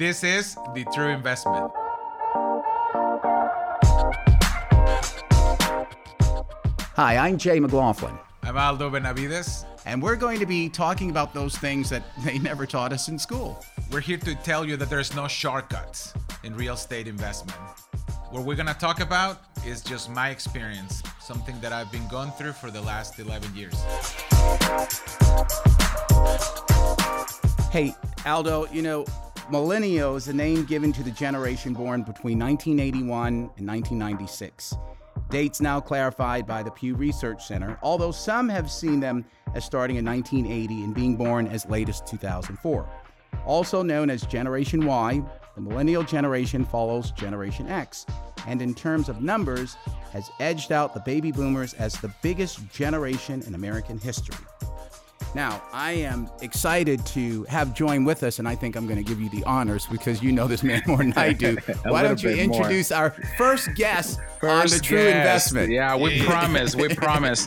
This is the true investment. Hi, I'm Jay McLaughlin, I'm Aldo Benavides. and we're going to be talking about those things that they never taught us in school. We're here to tell you that there's no shortcuts in real estate investment. What we're gonna talk about is just my experience, something that I've been going through for the last 11 years. Hey, Aldo, you know, millennial is a name given to the generation born between 1981 and 1996. Dates now clarified by the Pew Research Center, although some have seen them as starting in 1980 and being born as late as 2004. Also known as Generation Y, the millennial generation follows Generation X, and in terms of numbers, has edged out the baby boomers as the biggest generation in American history. Now, I am excited to have join with us, and I think I'm going to give you the honors because you know this man more than I do. Why don't you little bit more. introduce our first guest on the First True guest. Investment? Yeah, we promise. We promise.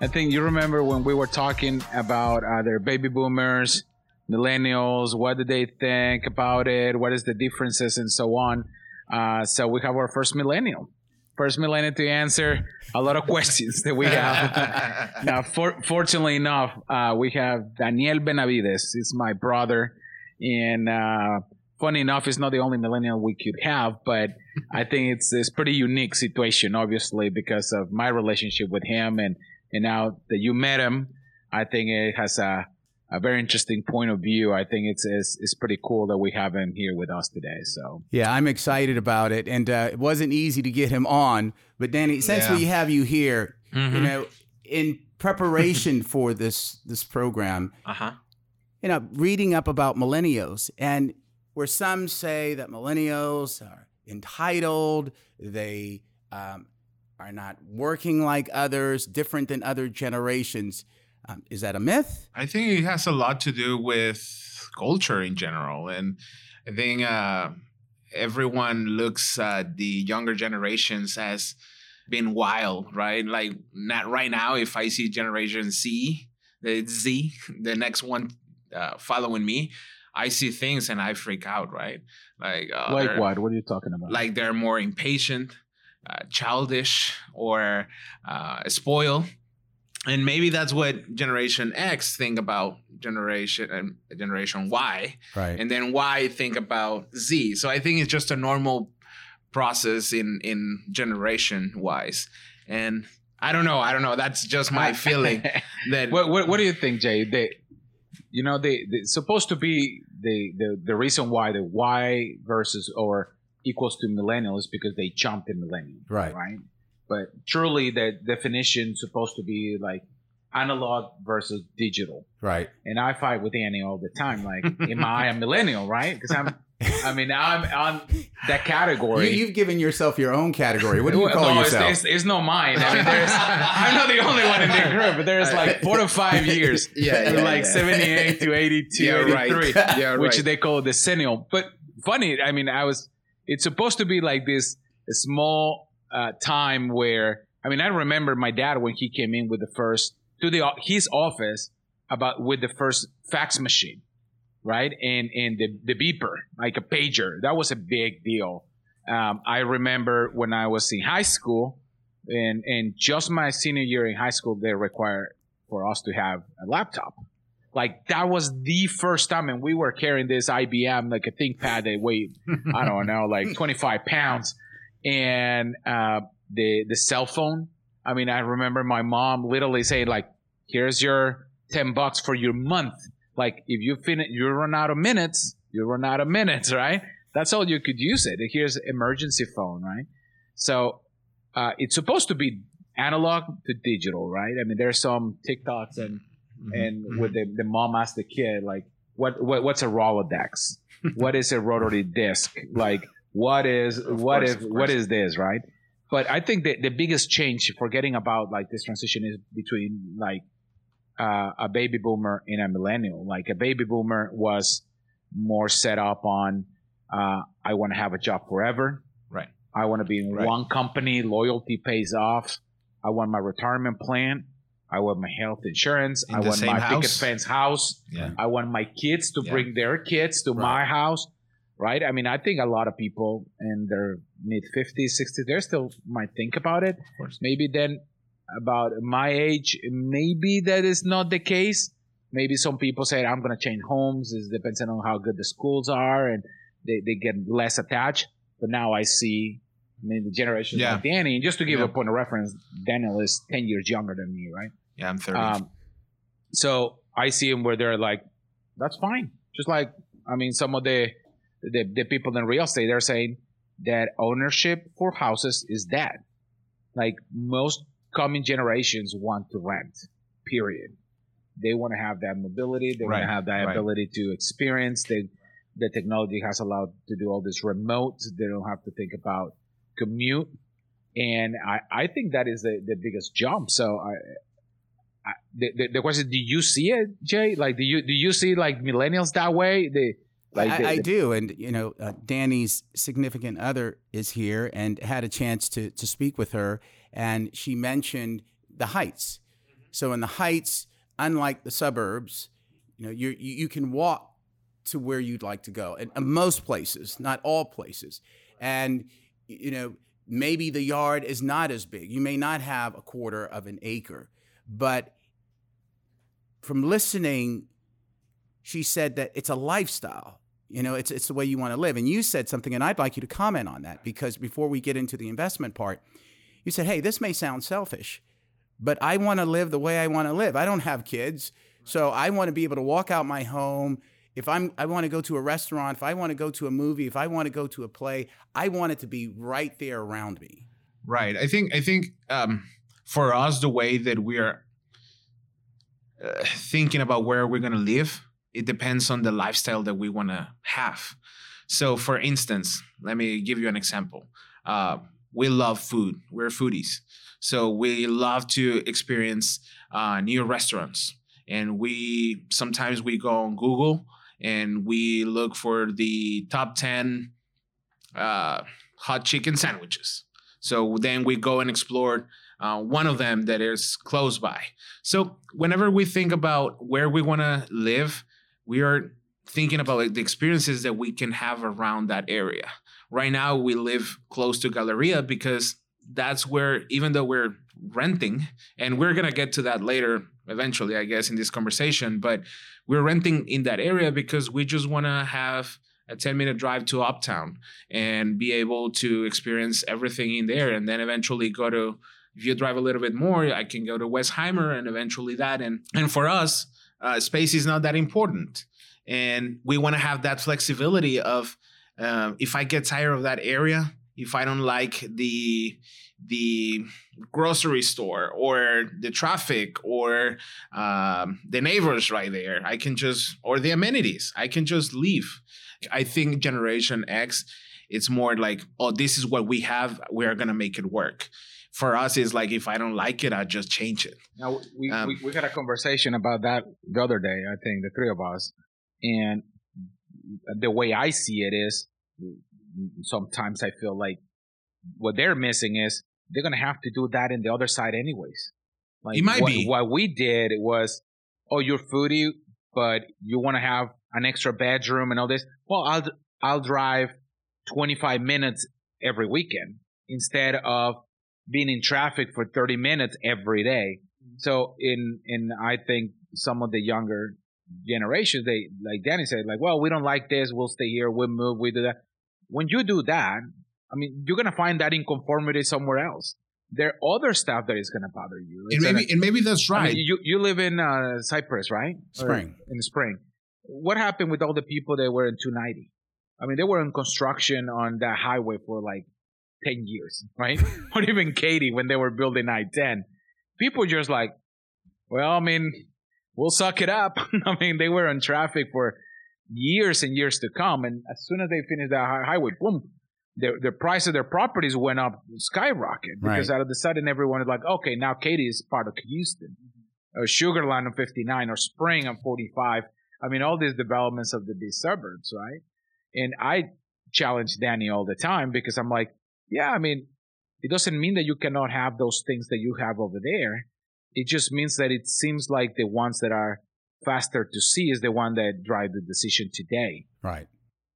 I think you remember when we were talking about uh, their baby boomers, millennials. What do they think about it? What is the differences and so on. Uh, so we have our first millennial, first millennial to answer a lot of questions that we have. now, for, fortunately enough, uh, we have Daniel Benavides. He's my brother, and uh, funny enough, he's not the only millennial we could have, but I think it's it's pretty unique situation, obviously, because of my relationship with him, and and now that you met him, I think it has a a very interesting point of view. I think it's it's, it's pretty cool that we have him here with us today. So Yeah, I'm excited about it, and uh, it wasn't easy to get him on. But Danny, since Yeah. we have you here, you Mm-hmm. know, in preparation for this this program, Uh huh. you know, reading up about millennials, and where some say that millennials are entitled, they um, are not working like others, different than other generations. Um, is that a myth? I think it has a lot to do with culture in general, and I think uh, everyone looks at the younger generations as being wild, right? Like not right now. If I see Generation Z, the Z, the next one uh, following me, I see things and I freak out, right? Like uh, like what? What are you talking about? like they're more impatient, uh, childish, or uh, spoiled. And maybe that's what Generation X think about Generation and Generation Y, Right. and then Y think about Z. So I think it's just a normal process in in generation wise. And I don't know. I don't know. That's just my feeling. That what, what what do you think, Jay? They, you know, they, they supposed to be the, the the reason why the Y versus or equals to millennial is because they jumped in millennial, Right. Right. But truly, the definition supposed to be like analog versus digital. Right. And I fight with Annie all the time. Like, am I a millennial? Right? Because I'm. I mean, I'm on that category. you've given yourself your own category. What do you call no, yourself? It's, it's, it's not mine. I mean, there's, I'm not the only one in the group, but there's like four to five years. Yeah, yeah, like yeah. 78 to 82, Yeah, right. 83, Yeah, which right. they call the decennial. But funny, I mean, I was, it's supposed to be like this small uh, time where, I mean, I remember my dad when he came in with the first, to the his office about with the first fax machine, right? And and the, the beeper, like a pager. That was a big deal. Um, I remember when I was in high school, and and just my senior year in high school, they required for us to have a laptop. Like that was the first time, and we were carrying this IBM, like a ThinkPad that weighed, I don't know, like 25 pounds, and uh, the the cell phone. I mean, I remember my mom literally saying, like, "Here's your 10 bucks for your month. Like, if you finish, you run out of minutes, you run out of minutes, right? That's all you could use it. Here's emergency phone, right? So uh, it's supposed to be analog to digital, right? I mean, there's some TikToks and and with the, the mom asked the kid like, what, what what's a Rolodex? what is a rotary disc? Like, what is what course, if of what is this, right? But I think that the biggest change, forgetting about like this transition, is between like uh, a baby boomer and a millennial. Like a baby boomer was more set up on, uh, I want to have a job forever. Right. I want to be in Right. one company. Loyalty pays off. I want my retirement plan. I want my health insurance. In I want my picket house? fence house. Yeah. I want my kids to Yeah. bring their kids to Right. my house. Right? I mean, I think a lot of people in their mid 50s, 60s, they still might think about it. Of course. Maybe then about my age, maybe that is not the case. Maybe some people say, I'm going to change homes. It depends on how good the schools are and they, they get less attached. But now I see, I mean, the generation Yeah. like Danny, and just to give Yeah. a point of reference, Daniel is 10 years younger than me, right? Yeah, I'm 30. Um, so I see them where they're like, that's fine. Just like, I mean, some of the, the, the people in real estate, they're saying that ownership for houses is dead. Like most coming generations want to rent, period. They want to have that mobility. They want to have that right. ability to experience. They, the technology has allowed to do all this remote. They don't have to think about commute. And I, I think that is the, the biggest jump. So I, I, the, the, the question: Do you see it, Jay? Like, do you do you see like millennials that way? They like I, the- I do, and you know, uh, Danny's significant other is here, and had a chance to to speak with her, and she mentioned the Heights. So in the Heights, unlike the suburbs, you know, you you can walk to where you'd like to go, and and most places, not all places, and you know, maybe the yard is not as big. You may not have a quarter of an acre, but from listening she said that it's a lifestyle. You know, it's it's the way you want to live. And you said something, and I'd like you to comment on that because before we get into the investment part, you said, "Hey, this may sound selfish, but I want to live the way I want to live. I don't have kids, so I want to be able to walk out my home. If I'm, I want to go to a restaurant. If I want to go to a movie. If I want to go to a play, I want it to be right there around me. Right. I think I think um, for us the way that we are uh, thinking about where we're going to live, it depends on the lifestyle that we want to have. So, for instance, let me give you an example. Uh, we love food. We're foodies, so we love to experience uh, new restaurants, and we sometimes we go on Google and we look for the top ten uh, hot chicken sandwiches. So then we go and explore uh, one of them that is close by. So whenever we think about where we want to live, we are thinking about like, the experiences that we can have around that area. Right now, we live close to Galleria because that's where, even though we're renting, and we're gonna get to that later eventually, I guess, in this conversation, but we're renting in that area because we just want to have a 10 minute drive to uptown and be able to experience everything in there and then eventually go to if you drive a little bit more i can go to westheimer and eventually that and and for us uh, space is not that important. And we want to have that flexibility of um, if i get tired of that area if i don't like the the grocery store or the traffic or um, the neighbors right there i can just or the amenities i can just leave. I think generation x it's more like oh this is what we have we're gonna make it work for us it's like if i don't like it i just change it Now we, Um, we we had a conversation about that the other day. I think the three of us, and the way I see it is, sometimes I feel like what they're missing is they're gonna have to do that in the other side anyways. Like It might what, be. what we did was, oh, you're foodie, but you want to have an extra bedroom and all this. Well, I'll I'll drive 25 minutes every weekend instead of being in traffic for 30 minutes every day. So in in I think some of the younger generations, they like Danny said, like, well, we don't like this, we'll stay here, we'll move, we do that. When you do that, I mean, you're gonna find that inconformity somewhere else. There are other stuff that is gonna bother you. and maybe gonna- and maybe that's I right mean, you you live in uh, Cypress, right? Or Spring. in the spring. What happened with all the people that were in 290? I mean, they were in construction on that highway for like 10 years, right? or even Katy when they were building I-10. People just like, well, I mean, we'll suck it up. I mean, they were in traffic for years and years to come, and as soon as they finished that highway, boom, the the price of their properties went up skyrocket because Right. out of the sudden everyone is like, okay, now Katy is part of Houston, or Sugarland on 59, or Spring on 45. I mean, all these developments of the these suburbs, right? And I challenge Danny all the time because I'm like, yeah, I mean, it doesn't mean that you cannot have those things that you have over there. It just means that it seems like the ones that are faster to see is the one that drive the decision today. Right.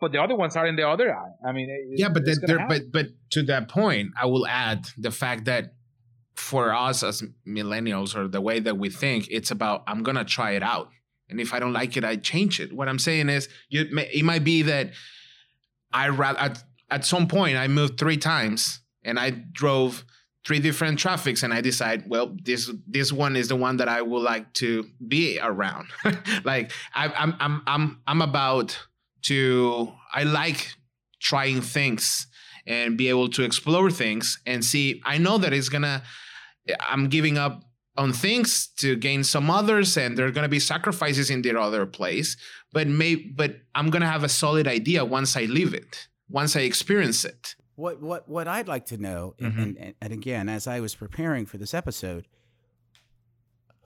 but the other ones are in the other eye. I mean, it, yeah, but it's that gonna but but to that point, I will add the fact that for us as millennials or the way that we think, it's about I'm gonna try it out, and if I don't like it, I change it. What I'm saying is, you, it might be that I rather at, some point I moved three times and I drove three different traffics and I decide, well, this this one is the one that I would like to be around. like I, I'm I'm I'm I'm about to I like trying things and be able to explore things and see. I know that it's gonna. I'm giving up on things to gain some others, and there are gonna be sacrifices in the other place. But may but I'm gonna have a solid idea once I leave it, once I experience it. What what what I'd like to know, and, Mhm. and, and, and again, as I was preparing for this episode,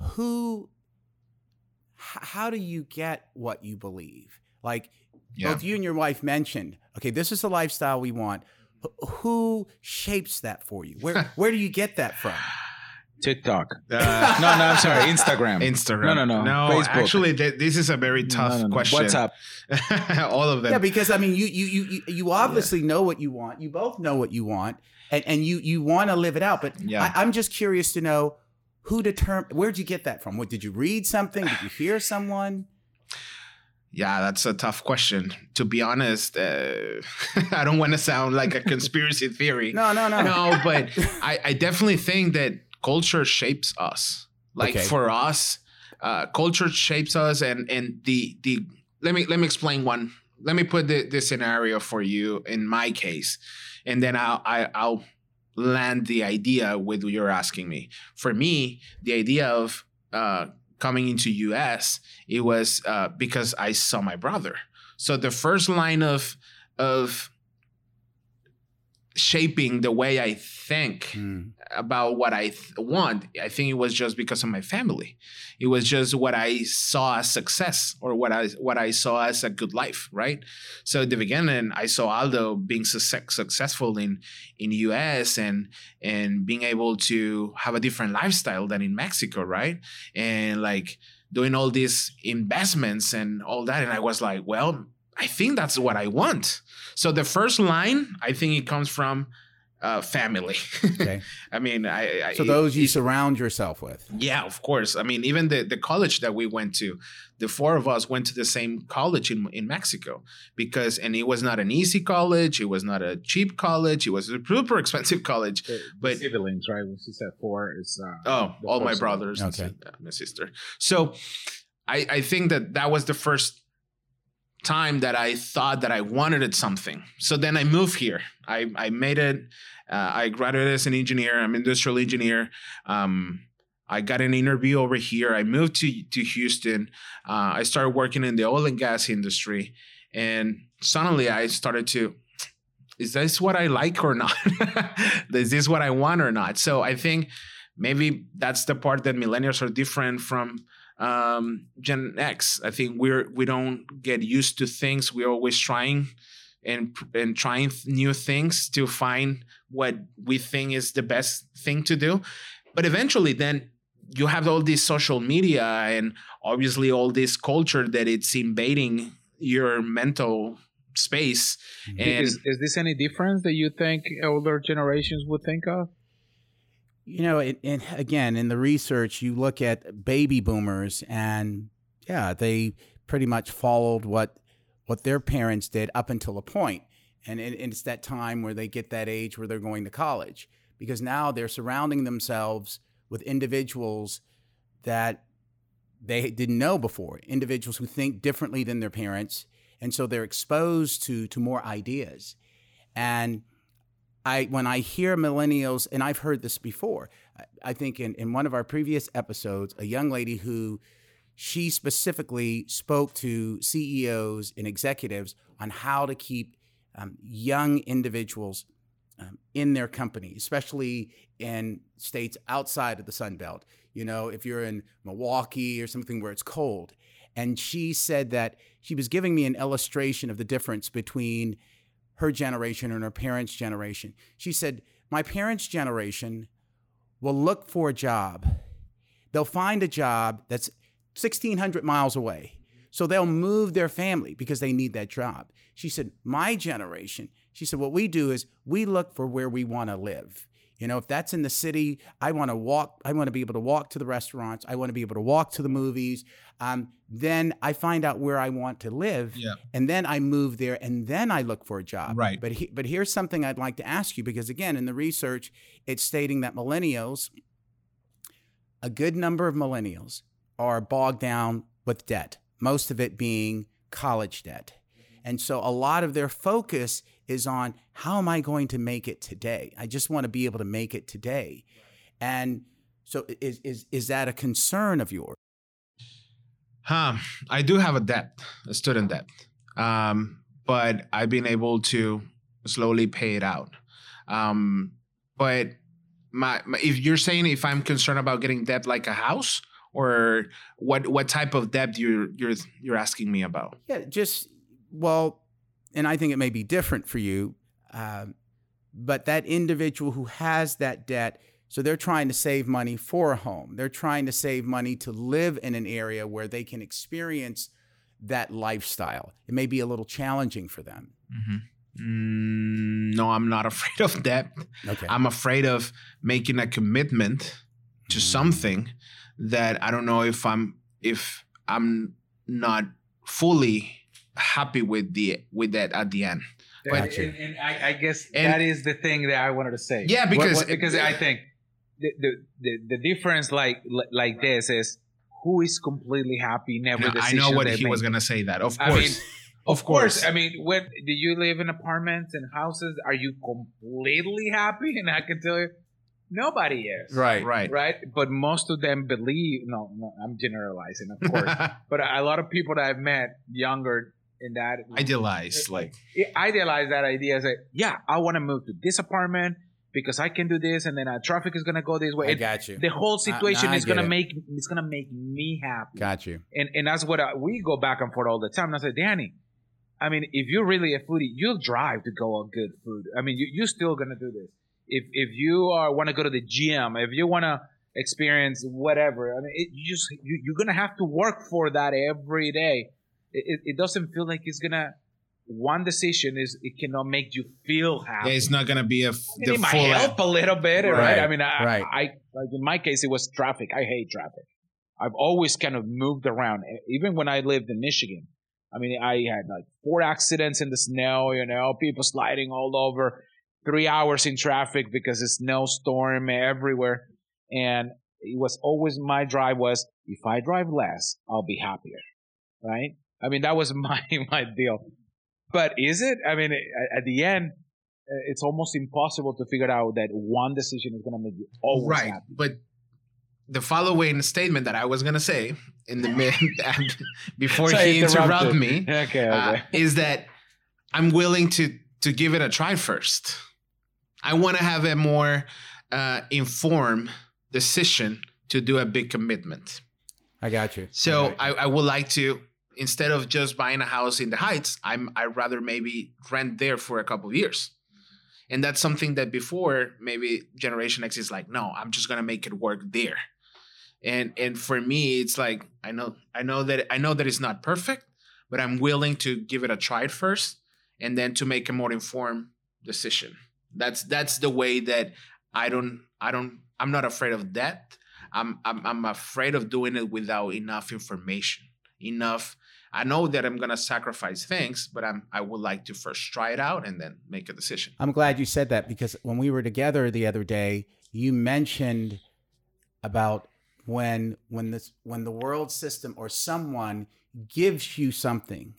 who, how do you get what you believe? Like both you and your wife mentioned, okay, this is the lifestyle we want. Who shapes that for you? Where where do you get that from? TikTok. Uh, No, no, I'm sorry, Instagram. Instagram. No, no, no. No, Facebook. actually, th- this is a very tough No, no, no. question. What's up? All of them. Yeah, because I mean, you you you you- you obviously know what you want. You both know what you want, and and you you want to live it out. But Yeah. I, I'm just curious to know who determined. Where'd you get that from? What did you read something? Did you hear someone? Yeah, that's a tough question. To be honest, uh, I don't want to sound like a conspiracy theory. No, no, no, no, but I, I definitely think that culture shapes us. Like Okay. for us, uh, culture shapes us, and and the the let me let me explain one. Let me put the, the scenario for you in my case, and then I'll I, I'll land the idea with what you're asking me. For me, the idea of uh, coming into US, it was uh, because I saw my brother. So the first line of of shaping the way I think Hmm. about what I th- want. I think it was just because of my family. It was just what I saw as success or what I what I saw as a good life, right? So at the beginning, I saw Aldo being success, successful in in US and and being able to have a different lifestyle than in Mexico, right? And like doing all these investments and all that, and I was like, well, I think that's what I want. So the first line, I think it comes from uh, family. Okay. I mean, I, I So those you surround yourself with. yeah, of course. I mean, even the the college that we went to, the four of us went to the same college in in Mexico because, and it was not an easy college. It was not a cheap college. It was a super expensive college. But- siblings, right? When she said four is. Uh, Oh, all my brothers, Okay. sis- uh, my sister. So, I I think that that was the first time that I thought that I wanted something. So then I moved here. I I made it. Uh, I graduated as an engineer. I'm industrial engineer. Um, I got an interview over here. I moved to to Houston. Uh, I started working in the oil and gas industry, and suddenly I started to. Is this what I like or not? is this what I want or not? So I think maybe that's the part that millennials are different from um, Gen X. I think we're we don't get used to things. We're always trying and and trying new things to find what we think is the best thing to do. But eventually, then you have all this social media and obviously all this culture that it's invading your mental space. And is, is this any difference that you think older generations would think of? You know, it, and again, in the research, you look at baby boomers, and yeah, they pretty much followed what what their parents did up until a. And, it, and it's that time where they get that age where they're going to college because now they're surrounding themselves with individuals that they didn't know before, individuals who think differently than their parents, and so they're exposed to to more ideas. And I when I hear millennials, and I've heard this before, I, I think in, in one of our previous episodes, a young lady who she specifically spoke to CEOs and executives on how to keep um, young individuals um, in their company, especially in states outside of the Sun Belt. You know, if you're in Milwaukee or something where it's cold. And she said that she was giving me an illustration of the difference between her generation and her parents' generation. She said, My parents' generation will look for a job. They'll find a job that's 1,600 miles away. So they'll move their family because they need that job. She said, My generation, she said, what we do is we look for where we want to live. You know, if that's in the city, I want to walk. I want to be able to walk to the restaurants. I want to be able to walk to the movies. Um, then I find out where I want to live, Yeah. and then I move there, and then I look for a job. Right. But he, but here's something I'd like to ask you because again, in the research, it's stating that millennials, a good number of millennials, are bogged down with debt. Most of it being college debt. And so a lot of their focus is on how am I going to make it today? I just want to be able to make it today. And so is is is that a concern of yours? Huh. I do have a debt, a student debt, um, but I've been able to slowly pay it out. Um, but my, my, if you're saying if I'm concerned about getting debt like a house, or what what type of debt you're you're you're asking me about? Yeah, just well, and I think it may be different for you, um, but that individual who has that debt, so they're trying to save money for a home. They're trying to save money to live in an area where they can experience that lifestyle. It may be a little challenging for them. Mm, no, I'm not afraid of debt. Okay. I'm afraid of making a commitment to something that I don't know if I'm if I'm not fully happy with the with that at the end. And, Gotcha. and, and I, I guess And- that is the thing that I wanted to say. Yeah, because- what- because I think the, the the the difference like like this is who is completely happy in every I know what he make. was gonna say. That of I course, mean, of course. I mean, when do you live in apartments and houses? Are you completely happy? And I can tell you, nobody is. right. right. Right. But most of them believe. No, no, I'm generalizing, of course. but a lot of people that I've met younger in that Idealized, like idealize that idea. Say, yeah, I want to move to this apartment because I can do this, and then uh, traffic is gonna go this way. I And got you. the whole situation I is gonna make it's gonna make me happy Got you. and and that's what I, we go back and forth all the time. And I said, Danny, I mean, if you're really a foodie, you'll drive to go on good food. I mean, you, you're still gonna do this. If if you are want to go to the gym, if you want to experience whatever, I mean, it, you just you, you're gonna have to work for that every day. It, it, doesn't feel like it's gonna. One decision is it cannot make you feel happy. yeah, it's not gonna be a f- And the it might help a little bit, right? Right, I mean, I, right. I like in my case, it was traffic. I hate traffic. I've always kind of moved around, even when I lived in Michigan. I mean, I had like four accidents in the snow. You know, people sliding all over, three hours in traffic because it's snowstorm everywhere, and it was always my drive was if I drive less, I'll be happier, right? I mean, that was my my deal. But is it? I mean, at- at the end, uh, it's almost impossible to figure out that one decision is going to make you always right, happy. but the following statement that I was gonna say in the mid before So he interrupted interrupted. me Okay, uh, is that I'm willing to to give it a try first. I want to have a more uh, informed decision to do a big commitment. I got you. So Okay. I, I would like to instead of just buying a house in the Heights, I'm I rather maybe rent there for a couple of years. And that's something that before maybe Generation X is like, no, I'm just gonna make it work there. And and for me, it's like I know I know that I know that it's not perfect, but I'm willing to give it a try first, and then to make a more informed decision. That's that's the way that I don't I don't I'm not afraid of that. I'm I'm I'm afraid of doing it without enough information. Enough. I know that I'm gonna sacrifice things, but I'm I would like to first try it out and then make a decision. I'm glad you said that because when we were together the other day, you mentioned about when when this when the world system or someone gives you something,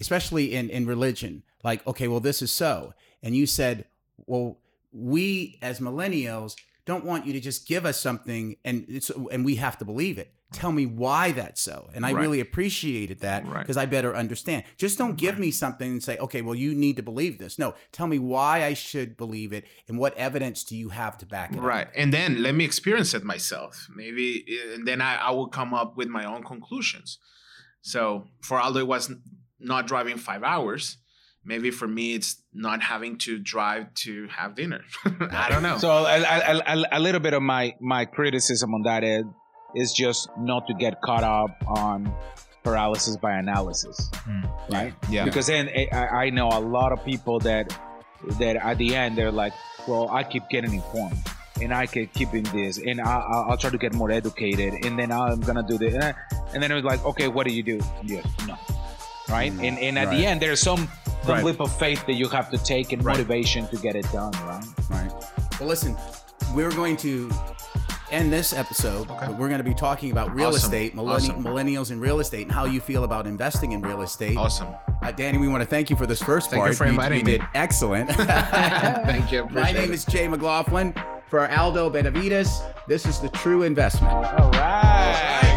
especially in in religion, like okay, well this is so, and you said, well, we as millennials don't want you to just give us something and it's and we have to believe it. Tell me why that's so. And I Right. really appreciated that Right. because I better understand. Just don't give me something and say, okay, well, you need to believe this. No, tell me why I should believe it and what evidence do you have to back it up. Right. And then let me experience it myself. Maybe eh, and then I, I will come up with my own conclusions. So for Aldo it was not driving five hours. Maybe for me it's not having to drive to have dinner. I don't know. So a, a, a, a little bit of my my criticism on that is is just not to get caught up on paralysis by analysis, right? Yeah. Because then eh, I, I know a lot of people that that at the end they're like, well, I keep getting informed. And I keep keeping this, and I, I- I'll try to get more educated, and then I'm gonna do this, and, I- and then it was like, okay, what do you do? Yeah, no, right? And and at Right. the end, there's some some Right. leap of faith that you have to take and Right. motivation to get it done, right? Right. Well, listen, we're going to end this episode. but We're going to be talking about real Awesome. estate, millenni- Awesome. millennials in real estate, and how you feel about investing in real estate. Awesome. Uh, Danny, we want to thank you for this first Thank you part. for inviting you me. did excellent. Thank you. My name is Jay McLaughlin. For Aldo Benavides, this is the True Investment. All right.